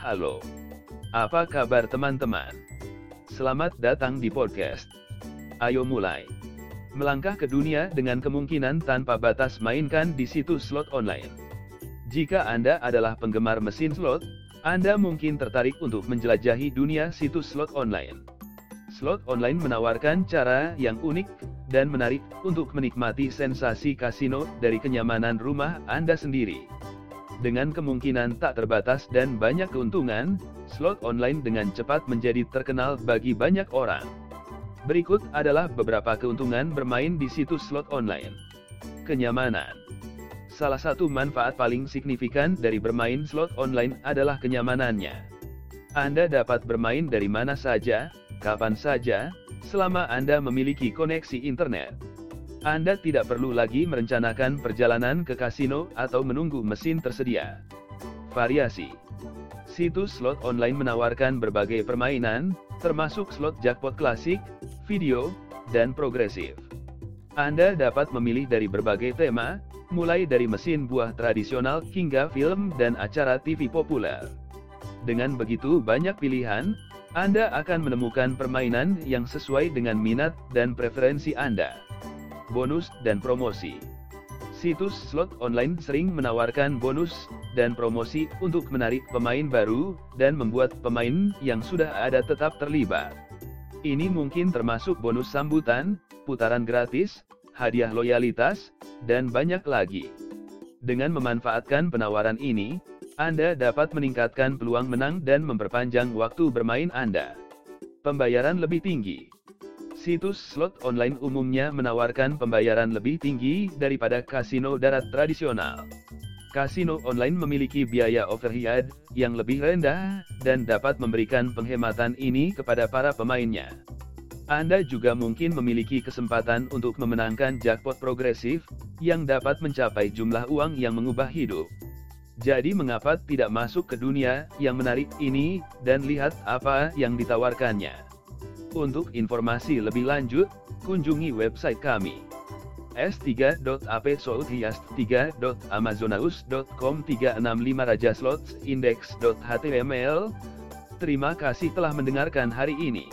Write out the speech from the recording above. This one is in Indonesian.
Halo. Apa kabar teman-teman? Selamat datang di podcast. Ayo mulai. Melangkah ke dunia dengan kemungkinan tanpa batas mainkan di situs slot online. Jika Anda adalah penggemar mesin slot, Anda mungkin tertarik untuk menjelajahi dunia situs slot online. Slot online menawarkan cara yang unik dan menarik untuk menikmati sensasi kasino dari kenyamanan rumah Anda sendiri. Dengan kemungkinan tak terbatas dan banyak keuntungan, slot online dengan cepat menjadi terkenal bagi banyak orang. Berikut adalah beberapa keuntungan bermain di situs slot online. Kenyamanan. Salah satu manfaat paling signifikan dari bermain slot online adalah kenyamanannya. Anda dapat bermain dari mana saja, kapan saja, selama Anda memiliki koneksi internet. Anda tidak perlu lagi merencanakan perjalanan ke kasino atau menunggu mesin tersedia. Variasi Situs slot online menawarkan berbagai permainan, termasuk slot jackpot klasik, video, dan progresif. Anda dapat memilih dari berbagai tema, mulai dari mesin buah tradisional hingga film dan acara TV populer. Dengan begitu banyak pilihan, Anda akan menemukan permainan yang sesuai dengan minat dan preferensi Anda bonus, dan promosi. Situs slot online sering menawarkan bonus dan promosi untuk menarik pemain baru dan membuat pemain yang sudah ada tetap terlibat. Ini mungkin termasuk bonus sambutan, putaran gratis, hadiah loyalitas, dan banyak lagi. Dengan memanfaatkan penawaran ini, Anda dapat meningkatkan peluang menang dan memperpanjang waktu bermain Anda. Pembayaran lebih tinggi. Situs slot online umumnya menawarkan pembayaran lebih tinggi daripada kasino darat tradisional. Kasino online memiliki biaya overhead yang lebih rendah dan dapat memberikan penghematan ini kepada para pemainnya. Anda juga mungkin memiliki kesempatan untuk memenangkan jackpot progresif yang dapat mencapai jumlah uang yang mengubah hidup. Jadi mengapa tidak masuk ke dunia yang menarik ini dan lihat apa yang ditawarkannya? Untuk informasi lebih lanjut, kunjungi website kami s3.apsouthias3.amazonaus.com 365 Raja Slots Index.html Terima kasih telah mendengarkan hari ini.